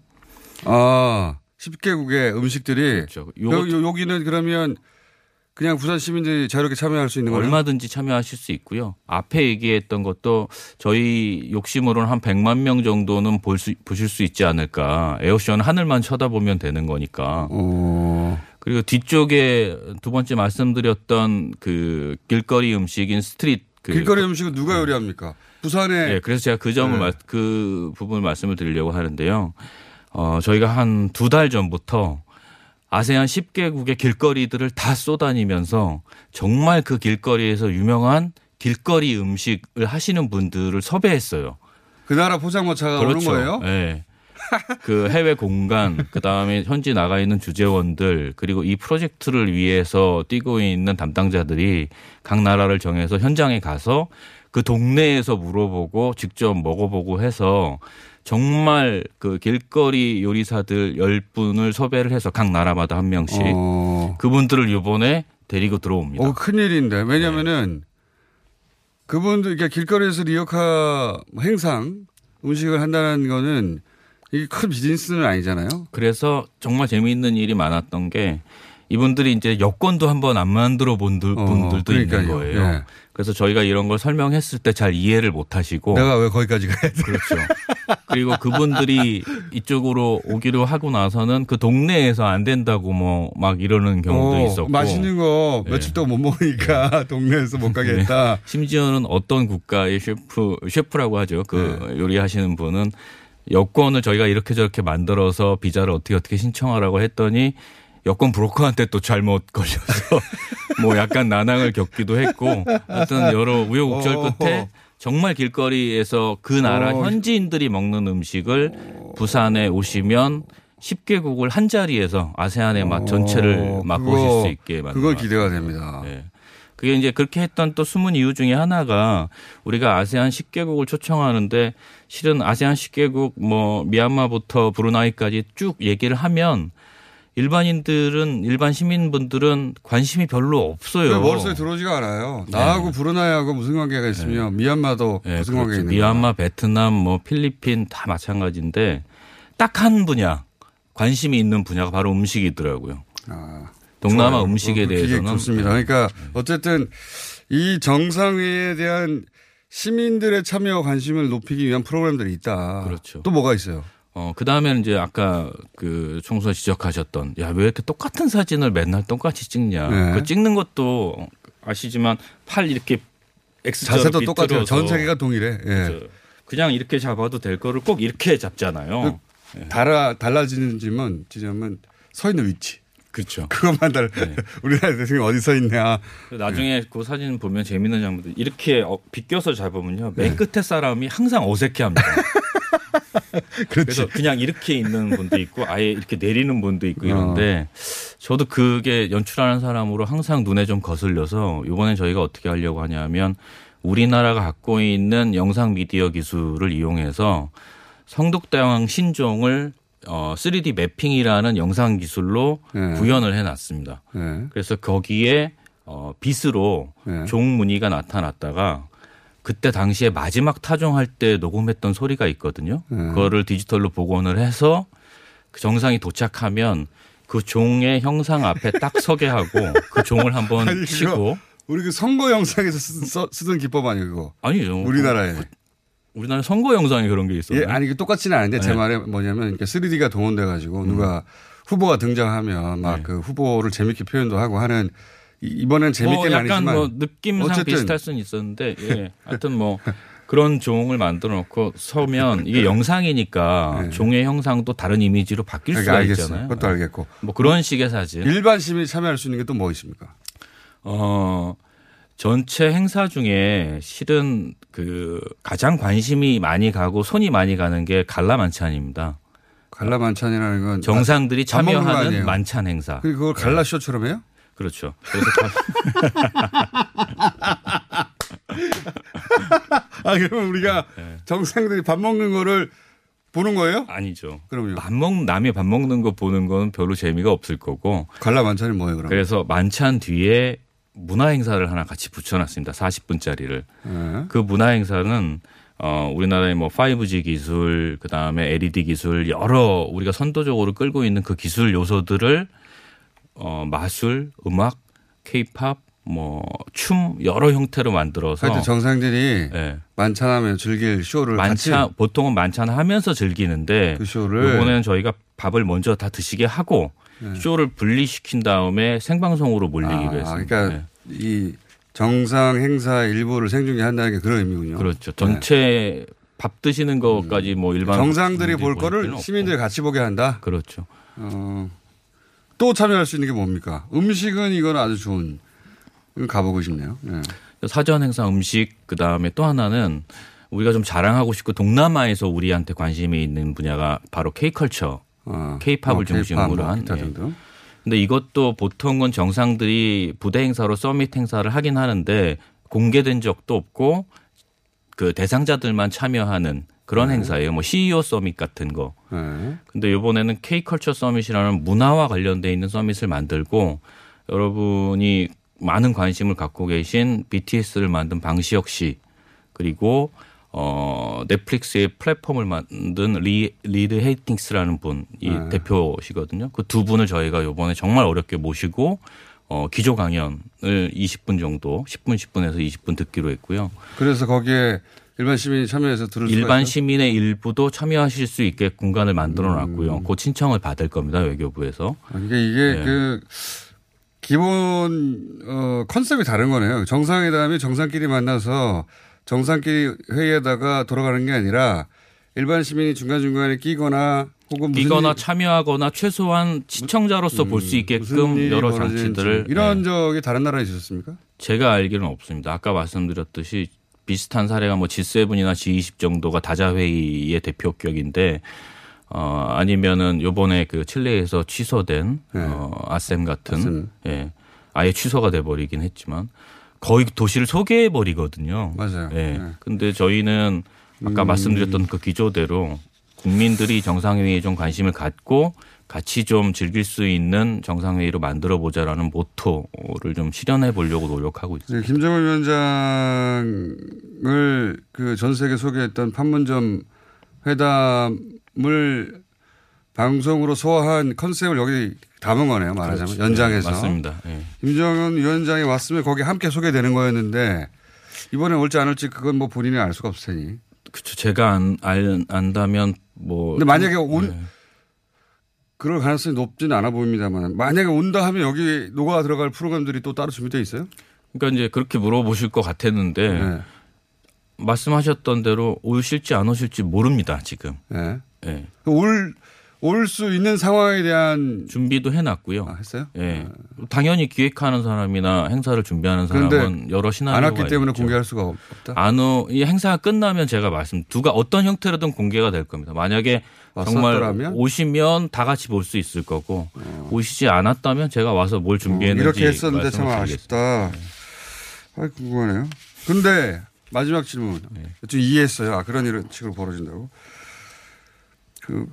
아, 10개국의 음식들이. 그렇죠. 요, 요, 여기는 그러면 그냥 부산 시민들이 자유롭게 참여할 수 있는 거예요? 얼마든지 참여하실 수 있고요. 앞에 얘기했던 것도 저희 욕심으로는 한 100만 명 정도는 볼 수, 보실 수 있지 않을까. 에어쇼는 하늘만 쳐다보면 되는 거니까. 어. 그리고 뒤쪽에 두 번째 말씀드렸던 그 길거리 음식인 스트릿 그 길거리 음식은 누가 요리합니까? 부산에. 네, 그래서 제가 그 점을 네. 말- 그 부분을 말씀을 드리려고 하는데요. 어, 저희가 한 두 달 전부터 아세안 10개국의 길거리들을 다 쏘다니면서 정말 그 길거리에서 유명한 길거리 음식을 하시는 분들을 섭외했어요. 그 나라 포장마차가 오는 거예요? 네. 그 해외 공간, 그 다음에 현지 나가 있는 주재원들, 그리고 이 프로젝트를 위해서 뛰고 있는 담당자들이 각 나라를 정해서 현장에 가서 그 동네에서 물어보고 직접 먹어보고 해서 정말 그 길거리 요리사들 10분을 섭외를 해서 각 나라마다 한 명씩 어. 그분들을 이번에 데리고 들어옵니다. 어, 큰일인데. 왜냐면은 네. 그분들, 그러니까 길거리에서 리어카 행상 음식을 한다는 거는 이게 큰 비즈니스는 아니잖아요. 그래서 정말 재미있는 일이 많았던 게 이분들이 이제 여권도 한번 안 만들어 본 들- 분들도 있는 그러니까요. 거예요. 예. 그래서 저희가 이런 걸 설명했을 때 잘 이해를 못 하시고 내가 왜 거기까지 가야 돼? 그렇죠. 그리고 그분들이 이쪽으로 오기로 하고 나서는 그 동네에서 안 된다고 뭐 막 이러는 경우도 어, 있었고 맛있는 거 네. 며칠 동안 못 먹으니까 동네에서 못 가겠다. 네. 심지어는 어떤 국가의 셰프 셰프라고 하죠. 그 네. 요리하시는 분은 여권을 저희가 이렇게 저렇게 만들어서 비자를 어떻게 어떻게 신청하라고 했더니 여권 브로커한테 또 잘못 걸려서 뭐 약간 난항을 겪기도 했고 하여튼 여러 우여곡절 어. 끝에 정말 길거리에서 그 나라 어. 현지인들이 먹는 음식을 부산에 오시면 10개국을 한 자리에서 아세안의 맛 전체를 맛보실 어, 수 있게 만든 그거 것 기대가 됩니다. 네. 그게 이제 그렇게 했던 또 숨은 이유 중에 하나가 우리가 아세안 10개국을 초청하는데 실은 아세안 10개국 뭐 미얀마부터 브루나이까지 쭉 얘기를 하면 일반인들은 일반 시민분들은 관심이 별로 없어요. 왜 머릿속에 들어오지가 않아요. 나하고 브루나이하고 무슨 관계가 있으며 미얀마도 네, 무슨 그렇죠. 관계가 있는 미얀마, 베트남, 뭐 필리핀 다 마찬가지인데 딱 한 분야 관심이 있는 분야가 바로 음식이더라고요. 동남아 좋아요. 음식에 그 기획 대해서는 좋습니다. 그러니까 어쨌든 이 정상회의에 대한 시민들의 참여와 관심을 높이기 위한 프로그램들이 있다. 그렇죠. 또 뭐가 있어요? 어, 그 다음에는 이제 아까 그 총수가 지적하셨던, 야, 왜 이렇게 똑같은 사진을 맨날 똑같이 찍냐. 네. 그 찍는 것도 아시지만 팔 이렇게 X자로 자세도 똑같아요. 비틀어서 전 세계가 동일해. 예. 그냥 이렇게 잡아도 될 거를 꼭 이렇게 잡잖아요. 달아, 달라지는 지점은, 지점은 서 있는 위치. 그렇죠. 그것만 달, 우리나라 대통령 어디 서 있냐. 나중에 그 사진 보면 재밌는 장면들 이렇게 어, 비껴서 잡으면요. 네. 맨 끝에 사람이 항상 어색해 합니다. 그래서 그냥 이렇게 있는 분도 있고 아예 이렇게 내리는 분도 있고 이런데 저도 그게 연출하는 사람으로 항상 눈에 좀 거슬려서 이번에 저희가 어떻게 하려고 하냐면 우리나라가 갖고 있는 영상 미디어 기술을 이용해서 성덕대왕 신종을 어 3D 매핑이라는 영상 기술로 네. 구현을 해놨습니다. 네. 그래서 거기에 어 빛으로 네. 종 무늬가 나타났다가 그때 당시에 마지막 타종할 때 녹음했던 소리가 있거든요. 네. 그거를 디지털로 복원을 해서 그 정상이 도착하면 그 종의 형상 앞에 딱 서게 하고 그 종을 한번 아니, 치고 우리 그 선거 영상에서 쓰, 던 기법 아니에요, 그거? 아니요. 우리나라에. 우리나라 선거 영상에 그런 게 있어요. 예, 아니, 똑같지는 않은데 제 네. 말이 뭐냐면 이렇게 3D가 동원돼 가지고 누가 후보가 등장하면 막그 후보를 재밌게 표현도 하고 하는 이- 이번엔 재밌게는 뭐 약간 아니지만 뭐 느낌상 어쨌든 비슷할 수는 있었는데 예. 하여튼 뭐 그런 종을 만들어 놓고 서면 이게 영상이니까 종의 형상도 다른 이미지로 바뀔 네. 그러니까 수가 알겠어요. 있잖아요. 그것도 알겠고. 뭐 그런 식의 사진. 일반 시민이 참여할 수 있는 게 또 뭐 있습니까? 어, 전체 행사 중에 실은 그 가장 관심이 많이 가고 손이 많이 가는 게 갈라 만찬입니다. 갈라 만찬이라는 건 정상들이 참여하는? 만찬 행사. 그걸 갈라 쇼처럼 해요? 그렇죠. 그래서 가- 아, 그러면 우리가 네. 정상들이 밥 먹는 거를 보는 거예요? 아니죠. 그럼요. 밥 먹, 남이 밥 먹는 거 보는 건 별로 재미가 없을 거고. 갈라 만찬이 뭐예요, 그럼? 그래서 만찬 뒤에 문화 행사를 하나 같이 붙여놨습니다. 40분짜리를. 네. 그 문화 행사는 어 우리나라의 뭐 5G 기술, 그 다음에 LED 기술 여러 우리가 선도적으로 끌고 있는 그 기술 요소들을 어 마술, 음악, 케이팝, 뭐 춤 여러 형태로 만들어서 하여튼 정상들이 네. 만찬하면 즐길 쇼를 만찬 같이 보통은 만찬 하면서 즐기는데 그 쇼를 이번에는 저희가 밥을 먼저 다 드시게 하고 네. 쇼를 분리시킨 다음에 생방송으로 몰리기로 아, 했습니다. 그러니까 네. 이 정상 행사 일부를 생중계한다는 게 그런 의미군요. 그렇죠. 네. 전체 밥 드시는 것까지 뭐 일반 정상들이 볼 거를. 시민들이 같이 보게 한다. 그렇죠. 어, 또 참여할 수 있는 게 뭡니까? 음식은 이건 아주 좋은. 가보고 싶네요. 예. 사전 행사 음식 그 다음에 또 하나는 우리가 좀 자랑하고 싶고 동남아에서 우리한테 관심이 있는 분야가 바로 K컬처, K팝을 어, 중심으로 K-pop, 한. 예. 근데 이것도 보통은 정상들이 부대 행사로 서밋 행사를 하긴 하는데 공개된 적도 없고 그 대상자들만 참여하는 그런 네. 행사예요. 뭐 CEO 서밋 같은 거. 네. 근데 이번에는 K컬처 서밋이라는 문화와 관련돼 있는 서밋을 만들고 여러분이 많은 관심을 갖고 계신 BTS를 만든 방시혁 씨 그리고 어, 넷플릭스의 플랫폼을 만든 리, 리드 헤이스팅스라는 분이 네. 대표시거든요. 그 두 분을 저희가 요번에 정말 어렵게 모시고 어, 기조 강연을 20분 정도, 10분, 10분에서 20분 듣기로 했고요. 그래서 거기에 일반 시민이 참여해서 들을 일반? 시민의 일부도 참여하실 수 있게 공간을 만들어 음. 놨고요. 그 신청을 받을 겁니다. 외교부에서. 아, 이게 이게 네. 그 기본 어 컨셉이 다른 거네요. 정상회담이 정상끼리 만나서 정상끼리 회의에다가 돌아가는 게 아니라 일반 시민이 중간 중간에 끼거나 혹은 끼거나 일- 참여하거나 최소한 시청자로서 볼수 무슨 있게끔 여러. 장치들을 이런 네. 적이 다른 나라에 있었습니까? 제가 알기로는 없습니다. 아까 말씀드렸듯이 비슷한 사례가 뭐 G7이나 G20 정도가 다자회의의 대표격인데 어 아니면은 요번에 그 칠레에서 취소된 어 아셈 같은 아셈. 예. 아예 취소가 돼 버리긴 했지만 거의 도시를 소개해 버리거든요. 맞아요. 예. 근데 저희는 아까 음. 말씀드렸던 그 기조대로 국민들이 정상회의에 좀 관심을 갖고 같이 좀 즐길 수 있는 정상회의로 만들어 보자라는 모토를 좀 실현해 보려고 노력하고 있습니다. 네, 김정은 위원장을 그 전 세계 소개했던 판문점 회담을 방송으로 소화한 컨셉을 여기 담은 거네요. 말하자면 그렇죠. 연장해서. 네, 맞습니다. 예. 김정은 위원장이 왔으면 거기 함께 소개되는 거였는데 이번에 올지 안 올지 그건 뭐 본인이 알 수가 없을 테니. 그렇죠. 제가 안, 알, 안다면 뭐. 근데 만약에 온 네. 그럴 가능성이 높지는 않아 보입니다만 만약에 온다 하면 여기 녹아 들어갈 프로그램들이 또 따로 준비되어 있어요? 그러니까 이제 그렇게 물어보실 것 같았는데 네. 말씀하셨던 대로 오실지 안 오실지 모릅니다 지금. 네. 예. 올 올 수 있는 상황에 대한 준비도 해놨고요. 했어요? 예. 당연히 기획하는 사람이나 행사를 준비하는 사람은 여러 시나리오가 안 왔기 때문에. 공개할 수가 없다. 안 오, 이 행사가 끝나면 제가 말씀 두가 어떤 형태로든 공개가 될 겁니다. 만약에 정말 왔었더라면? 오시면 다 같이 볼 수 있을 거고 오시지 않았다면 제가 와서 뭘 준비했는지 어. 이렇게 했었는데 참. 아쉽다. 아 궁금하네요. 근데 마지막 질문. 네. 좀 이해했어요. 아, 그런 일은 식으로 벌어진다고. 그,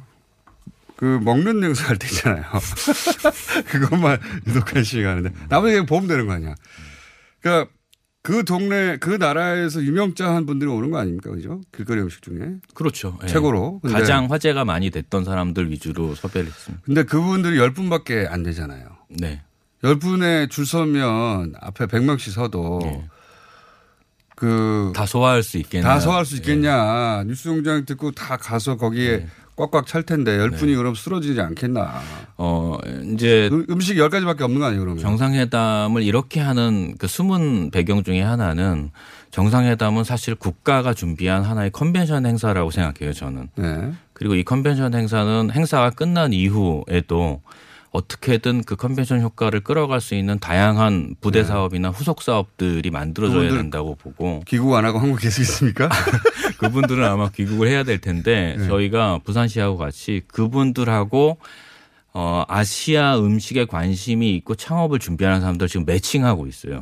그 먹는 행사 할때 있잖아요. 그것만 유독 관심이 가는데. 나머지 보면 되는 거 아니야. 그러니까 그 동네, 그 나라에서 유명자한 분들이 오는 거 아닙니까? 그죠? 길거리 음식 중에. 그렇죠. 예. 최고로. 근데- 가장 화제가 많이 됐던 사람들 위주로 섭외를 했습니다. 근데 그분들이 10분밖에 안 되잖아요. 네. 10분에 줄 서면 앞에 100명씩 서도 그. 다 소화할 수 있겠냐. 다 소화할 수 있겠냐. 뉴스 공장 듣고 다 가서 거기에 꽉꽉 찰 텐데 10분이 그럼 쓰러지지 않겠나. 어, 이제 음- 음식 10가지밖에 없는 거 아니에요, 그러면? 정상회담을 이렇게 하는 그 숨은 배경 중에 하나는 정상회담은 사실 국가가 준비한 하나의 컨벤션 행사라고 생각해요, 저는. 네. 그리고 이 컨벤션 행사는 행사가 끝난 이후에도 어떻게든 그 컨벤션 효과를 끌어갈 수 있는 다양한 부대 사업이나 후속 사업들이 만들어져야 네. 된다고 보고 귀국 안 하고 한국 계속 있습니까? 그분들은 아마 귀국을 해야 될 텐데 네. 저희가 부산시하고 같이 그분들하고 어 아시아 음식에 관심이 있고 창업을 준비하는 사람들 지금 매칭하고 있어요.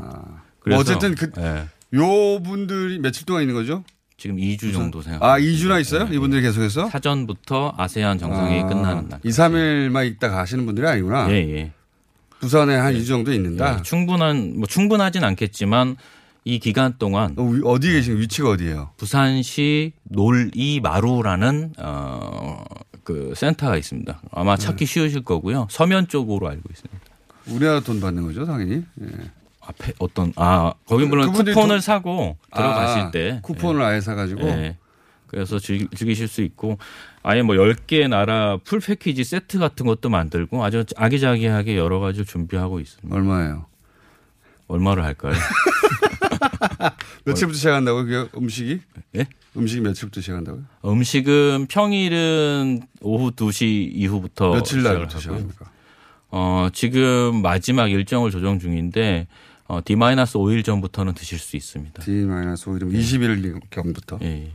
뭐 어쨌든 그, 예. 요 분들이 며칠 동안 있는 거죠? 지금 2주 정도 생각. 아, 2주나 있어요? 이분들이 계속해서? 사전부터 아세안 정상회의 아, 끝나는 날. 2, 3일만 있다 가시는 분들이 아니구나. 예, 예. 부산에 한 2주 정도 있는다. 예, 충분한 뭐 충분하진 않겠지만 이 기간 동안 어, 디 계신 위치가 어디예요? 부산시 놀이마루라는 어 그 센터가 있습니다. 네. 아마 찾기 쉬우실 거고요. 서면 쪽으로 알고 있습니다. 우리나라 돈 받는 거죠, 당연히. 예. 앞에 어떤 아 거기 물론 그분들이 쿠폰을 돈- 사고 들어가실 아, 때 쿠폰을 아예 사가지고 예. 그래서 즐, 즐기실 수 있고 아예 뭐 10개 나라 full 패키지 세트 같은 것도 만들고 아주 아기자기하게 여러 가지 준비하고 있습니다. 얼마예요? 얼마를 할까요? 며칠부터 시작한다고요? 그 음식이? 예? 음식이 며칠부터 시작한다고요? 음식은 평일은 오후 2시 이후부터 며칠 날부터. 시작합니까? 어, 지금 마지막 일정을 조정 중인데 어, D-5일 전부터는 드실 수 있습니다. D-5일이면 20일 경부터. 예.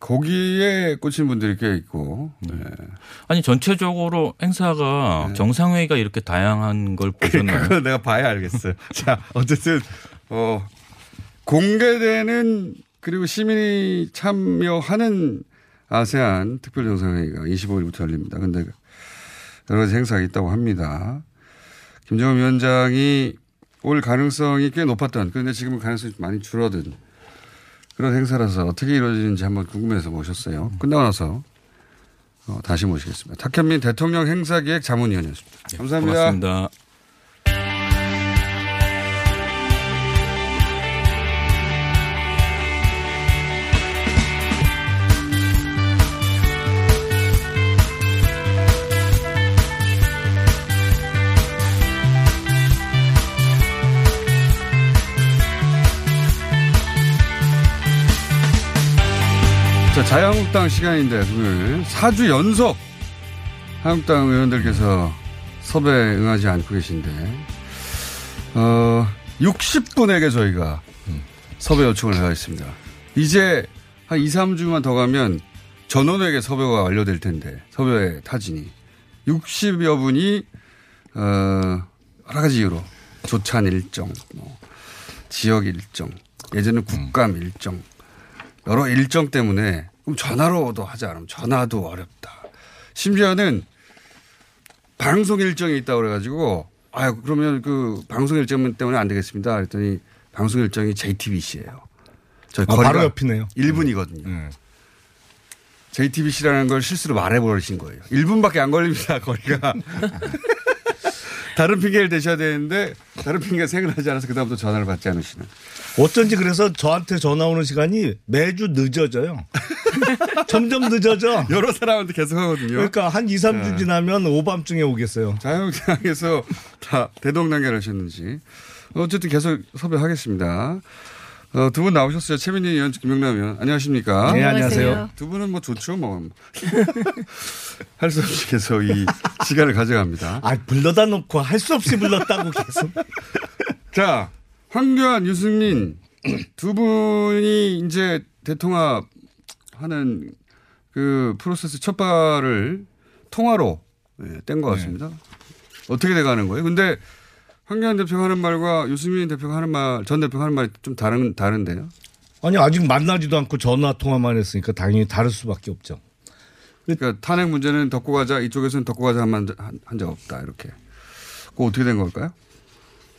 거기에 꽂힌 분들이 꽤 있고. 네. 아니 전체적으로 행사가 정상회의가 이렇게 다양한 걸 보셨나요? 그거 내가 봐야 알겠어요. 자, 어쨌든, 어, 공개되는 그리고 시민이 참여하는 아세안 특별 정상회의가 25일부터 열립니다. 근데 여러 가지 행사가 있다고 합니다. 김정은 위원장이 올 가능성이 꽤 높았던, 그런데 지금은 가능성이 많이 줄어든. 그런 행사라서 어떻게 이루어지는지 한번 궁금해서 모셨어요. 끝나고 나서 어, 다시 모시겠습니다. 탁현민 대통령 행사기획 자문위원이었습니다. 감사합니다. 고맙습니다. 자, 자유한국당 시간인데 오늘 4주 연속 한국당 의원들께서 섭외에 응하지 않고 계신데 어 60분에게 저희가 섭외 요청을 하겠습니다. 이제 한 2, 3주만 더 가면 전원에게 섭외가 완료될 텐데 섭외 타진이 60여 분이 어 여러 가지 이유로 조찬 일정, 뭐 지역 일정, 예전에 국감 일정 여러 일정 때문에 그럼 전화로도 하지 않으면 전화도 어렵다. 심지어는 방송 일정이 있다고 그래가지고 아 그러면 그 방송 일정 때문에 안 되겠습니다. 그랬더니 방송 일정이 JTBC예요. 저희 아, 바로 옆이네요. 1분이거든요. JTBC라는 걸 실수로 말해버리신 거예요. 1분밖에 안 걸립니다. 거리가. 다른 핑계를 대셔야 되는데 다른 핑계가 생각나지 않아서 그다음부터 전화를 받지 않으시는. 어쩐지 그래서 저한테 전화 오는 시간이 매주 늦어져요. 점점 늦어져. 여러 사람한테 계속 하거든요. 그러니까 한 2, 3주 네. 지나면 오밤중에 오겠어요. 자유한국당에서 다 대동단결 하셨는지 어쨌든 계속 섭외하겠습니다. 어, 두 분 나오셨어요. 최민희 의원, 김영남 의원. 안녕하십니까? 네, 안녕하세요. 두 분은 뭐 좋죠, 뭐. 할 수 없이 계속 이 시간을 가져갑니다. 아, 불러다 놓고 할 수 없이 불렀다고 계속. 자, 황교안, 유승민 두 분이 이제 대통합 하는 그 프로세스 첫 발을 통화로 예, 뗀것 같습니다. 어떻게 돼가는 거예요? 근데 황교안 대표가 하는 말과 유승민 대표가 하는 말, 전 대표가 하는 말이 좀 다른, 다른데요? 아니, 아직 만나지도 않고 전화 통화만 했으니까 당연히 다를 수밖에 없죠. 그러니까 탄핵 문제는 덮고 가자, 이쪽에서는 덮고 가자 한적 없다, 이렇게. 그거 어떻게 된 걸까요?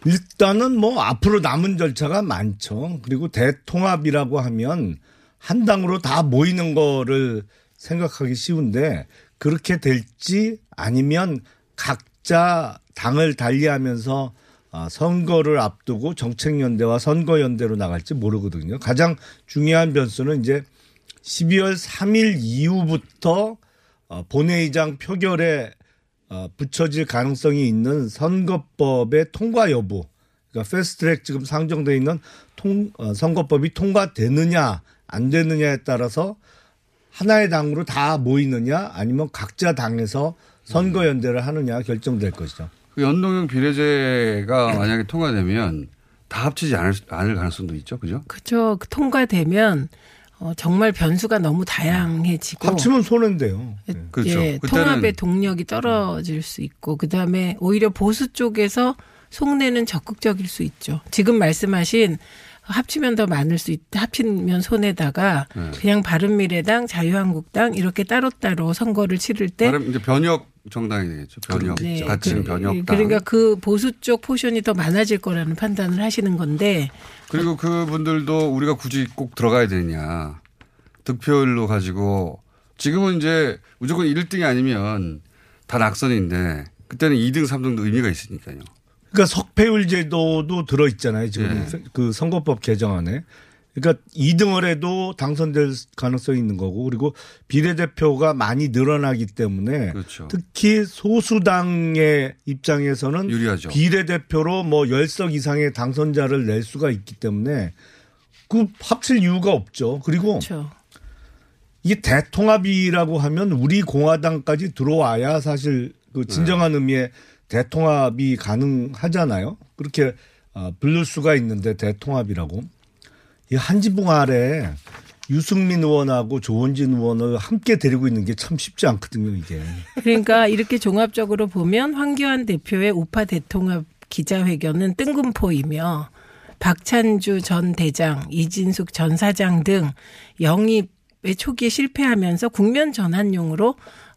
일단은 뭐 앞으로 남은 절차가 많죠. 그리고 대통합이라고 하면 한 당으로 다 모이는 거를 생각하기 쉬운데 그렇게 될지 아니면 각자 당을 달리하면서 아, 선거를 앞두고 정책연대와 선거연대로 나갈지 모르거든요. 가장 중요한 변수는 이제 12월 3일 이후부터 어, 본회의장 표결에 어, 붙여질 가능성이 있는 선거법의 통과 여부. 그러니까 패스트트랙 지금 상정돼 있는 통, 어, 선거법이 통과되느냐 안 되느냐에 따라서 하나의 당으로 다 모이느냐 아니면 각자 당에서 선거 연대를 하느냐 결정될 것이죠. 그 연동형 비례제가 만약에 통과되면 다 합치지 않을, 않을 가능성도 있죠. 그죠? 그렇죠. 그 통과되면 어, 정말 변수가 너무 다양해지고 합치면 손해인데요. 그렇죠. 예, 그때는- 통합의 동력이 떨어질 수 있고 그다음에 오히려 보수 쪽에서 속내는 적극적일 수 있죠. 지금 말씀하신 합치면 더 많을 수 있다. 합치면 손해다가 네. 그냥 바른미래당, 자유한국당 이렇게 따로따로 선거를 치를 때 다른 이제 변혁 정당이 되겠죠. 변혁. 네, 같이 그- 변혁당. 그러니까 그 보수 쪽 포션이 더 많아질 거라는 판단을 하시는 건데 그리고 그분들도 우리가 굳이 꼭 들어가야 되느냐. 득표율로 가지고 지금은 이제 무조건 1등이 아니면 다 낙선인데 그때는 2등, 3등도 의미가 있으니까요. 그러니까 석패율 제도도 들어 있잖아요. 지금 네. 그 선거법 개정안에. 그러니까 2등을 해도 당선될 가능성이 있는 거고 그리고 비례대표가 많이 늘어나기 때문에 그렇죠. 특히 소수당의 입장에서는 유리하죠. 비례대표로 뭐 10석 이상의 당선자를 낼 수가 있기 때문에 그 합칠 이유가 없죠. 그리고 그렇죠. 이게 대통합이라고 하면 우리 공화당까지 들어와야 사실 그 진정한 네. 의미의 대통합이 가능하잖아요. 그렇게 어, 부를 수가 있는데 대통합이라고. 이 한 지붕 아래 유승민 의원하고 조원진 의원을 함께 데리고 있는 게 참 쉽지 않거든요, 이게. 그러니까 이렇게 종합적으로 보면 황교안 대표의 우파 대통합 기자회견은 뜬금포이며 박찬주 전 대장, 이진숙 전 사장 등 영입 의 초기에 실패하면서 국면 전환용으로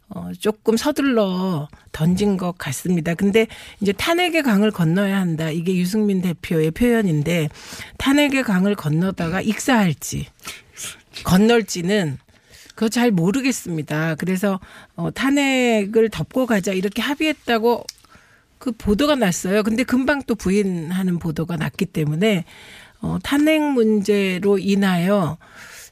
어, 조금 서둘러 던진 것 같습니다. 근데 이제 탄핵의 강을 건너야 한다. 이게 유승민 대표의 표현인데 탄핵의 강을 건너다가 익사할지 건널지는 그거 잘 모르겠습니다. 그래서 어, 탄핵을 덮고 가자 이렇게 합의했다고 그 보도가 났어요. 근데 금방 또 부인하는 보도가 났기 때문에 어, 탄핵 문제로 인하여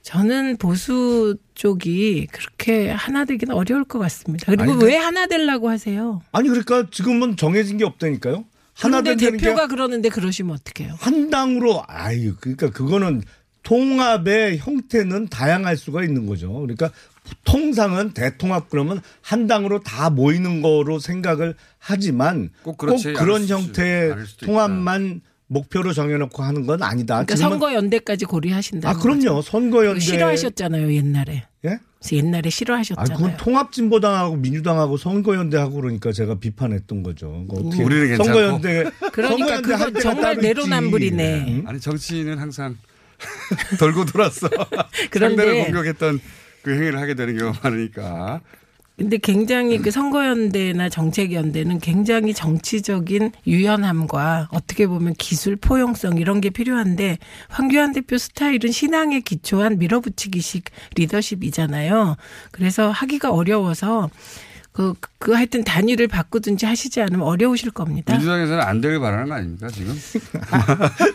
저는 보수 쪽이 그렇게 하나 되기는 어려울 것 같습니다. 그리고 아니, 왜 하나 되려고 하세요? 아니 그러니까 지금은 정해진 게 없다니까요. 하나 게 대표가 그러는데 그러시면 어떡해요? 한 당으로 아유 그러니까 그거는 통합의 형태는 다양할 수가 있는 거죠. 그러니까 통상은 대통합 그러면 한 당으로 다 모이는 거로 생각을 하지만 꼭, 그렇지 그런 형태의 통합만 목표로 정해놓고 하는 건 아니다. 그러니까 선거 연대까지 고려하신다. 아 그럼요. 선거 연대 싫어하셨잖아요 옛날에. 예? 옛날에 아, 싫어하셨잖아요. 그건 통합진보당하고 민주당하고 선거연대하고 그러니까 제가 비판했던 거죠. 그거 어떻게 우리는 괜찮고. 선거연대 그러니까 그건 정말 따로 있지. 내로남불이네. 아니 정치인은 항상 돌고 돌았어. 그런데- 상대를 공격했던 그 행위를 하게 되는 경우가 많으니까. 근데 굉장히 그 선거연대나 정책연대는 굉장히 정치적인 유연함과 어떻게 보면 기술 포용성 이런 게 필요한데 황교안 대표 스타일은 신앙에 기초한 밀어붙이기식 리더십이잖아요. 그래서 하기가 어려워서 그, 그 하여튼 단위를 바꾸든지 하시지 않으면 어려우실 겁니다. 민주당에서는 안 되길 바라는 거 아닙니까 지금?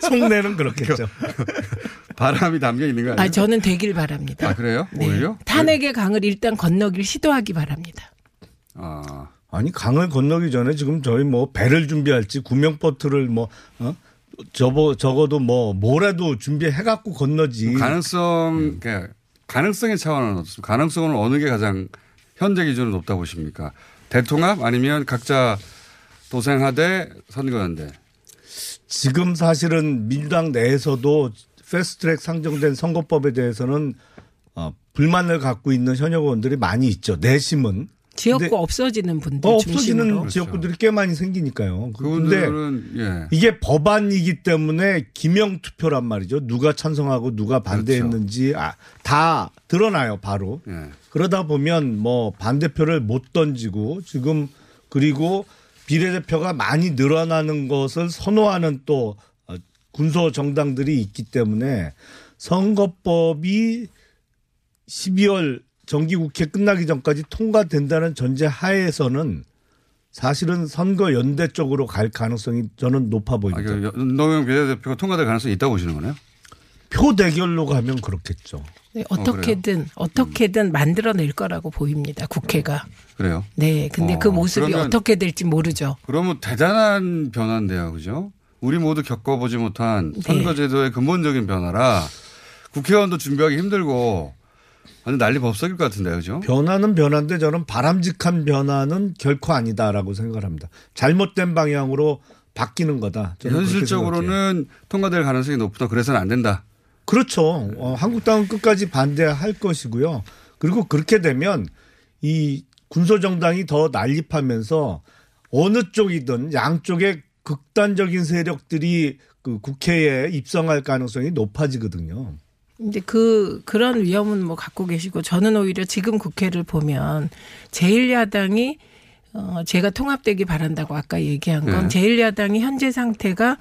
속내는 그렇겠죠. 바람이 담겨 있는 거 아니에요? 아, 저는 되길 바랍니다. 아, 그래요? 오히려? 탄핵의 강을 일단 건너길 시도하기 바랍니다. 아. 아니 강을 건너기 전에 지금 저희 뭐 배를 준비할지 구명버트를 뭐 어? 저거 적어도 뭐 뭐라도 준비해 갖고 건너지. 가능성, 그러니까 가능성의 차원은 어떻습니까? 가능성은 어느 게 가장 현재 기준으로 높다 보십니까? 대통합 아니면 각자 도생하되 선거연대. 지금 사실은 민주당 내에서도 패스트트랙 상정된 선거법에 대해서는 어, 불만을 갖고 있는 현역 의원들이 많이 있죠. 내심은. 지역구 없어지는 분들 어, 중심으로. 없어지는 지역구들이 꽤 많이 생기니까요. 그분들은 예. 이게 법안이기 때문에 기명 투표란 말이죠. 누가 찬성하고 누가 반대했는지 아, 다 드러나요, 바로. 예. 그러다 보면 뭐 반대표를 못 던지고 지금 그리고 비례대표가 많이 늘어나는 것을 선호하는 또 어, 군소 정당들이 있기 때문에 선거법이 12월 정기국회 끝나기 전까지 통과된다는 전제 하에서는 사실은 선거 연대 쪽으로 갈 가능성이 저는 높아 아, 보입니다. 그 노영 비례대표가 통과될 가능성이 있다고 보시는 거네요? 표 대결로 가면 그렇겠죠. 네, 어떻게든 어떻게든 만들어낼 거라고 보입니다. 국회가. 그래요? 네, 근데 어, 그 모습이 그러면- 어떻게 될지 모르죠. 그러면 대단한 변화인데요, 그죠? 우리 모두 겪어보지 못한 네. 선거제도의 근본적인 변화라 국회의원도 준비하기 힘들고 완전 난리 법석일 것 같은데요, 그죠? 변화는 변화인데 저는 바람직한 변화는 결코 아니다라고 생각을 합니다. 잘못된 방향으로 바뀌는 거다. 현실적으로는 통과될 가능성이 높다. 그래서는 안 된다. 그렇죠. 어, 한국당은 끝까지 반대할 것이고요. 그리고 그렇게 되면 이 군소정당이 더 난립하면서 어느 쪽이든 양쪽의 극단적인 세력들이 그 국회에 입성할 가능성이 높아지거든요. 근데 그 그런 위험은 뭐 갖고 계시고 저는 오히려 지금 국회를 보면 제1야당이 어 제가 통합되기 바란다고 아까 얘기한 건 네. 제1야당이 현재 상태가 어,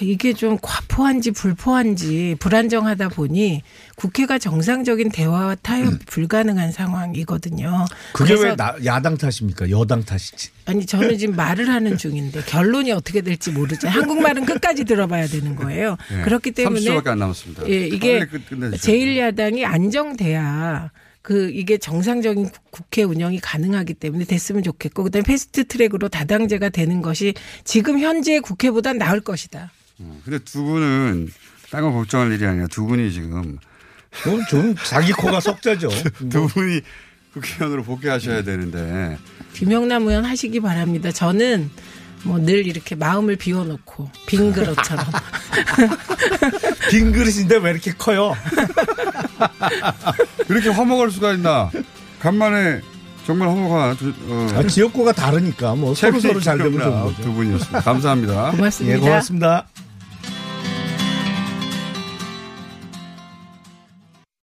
이게 좀 과포한지 불포한지 불안정하다 보니 국회가 정상적인 대화와 타협 불가능한 상황이거든요. 그게 왜 나- 야당 탓입니까? 여당 탓이지. 아니 저는 지금 말을 하는 중인데 결론이 어떻게 될지 모르죠. 한국말은 끝까지 들어봐야 되는 거예요. 예. 그렇기 때문에 30초밖에 안 남았습니다. 예, 이게 끝내주셔야 제1야당이 안정돼야 그 이게 정상적인 국- 국회 운영이 가능하기 때문에 됐으면 좋겠고 그다음에 패스트 트랙으로 다당제가 되는 것이 지금 현재 국회보다 나을 것이다. 어, 근데 두 분은 딴거 걱정할 일이 아니라 두 분이 지금 좀 자기 코가 석자죠. 두 분이 국회의원으로 복귀하셔야 되는데 김용남 의원 하시기 바랍니다. 저는 뭐 늘 이렇게 마음을 비워놓고 빈 그릇처럼 빈 그릇인데 왜 이렇게 커요? 이렇게 화목할 수가 있나? 간만에 정말 화목한 두, 어, 아, 지역구가 다르니까 뭐 서로 서로 잘 되면 좋은 거죠. 두 분이었습니다. 감사합니다. 고맙습니다. 예, 고맙습니다.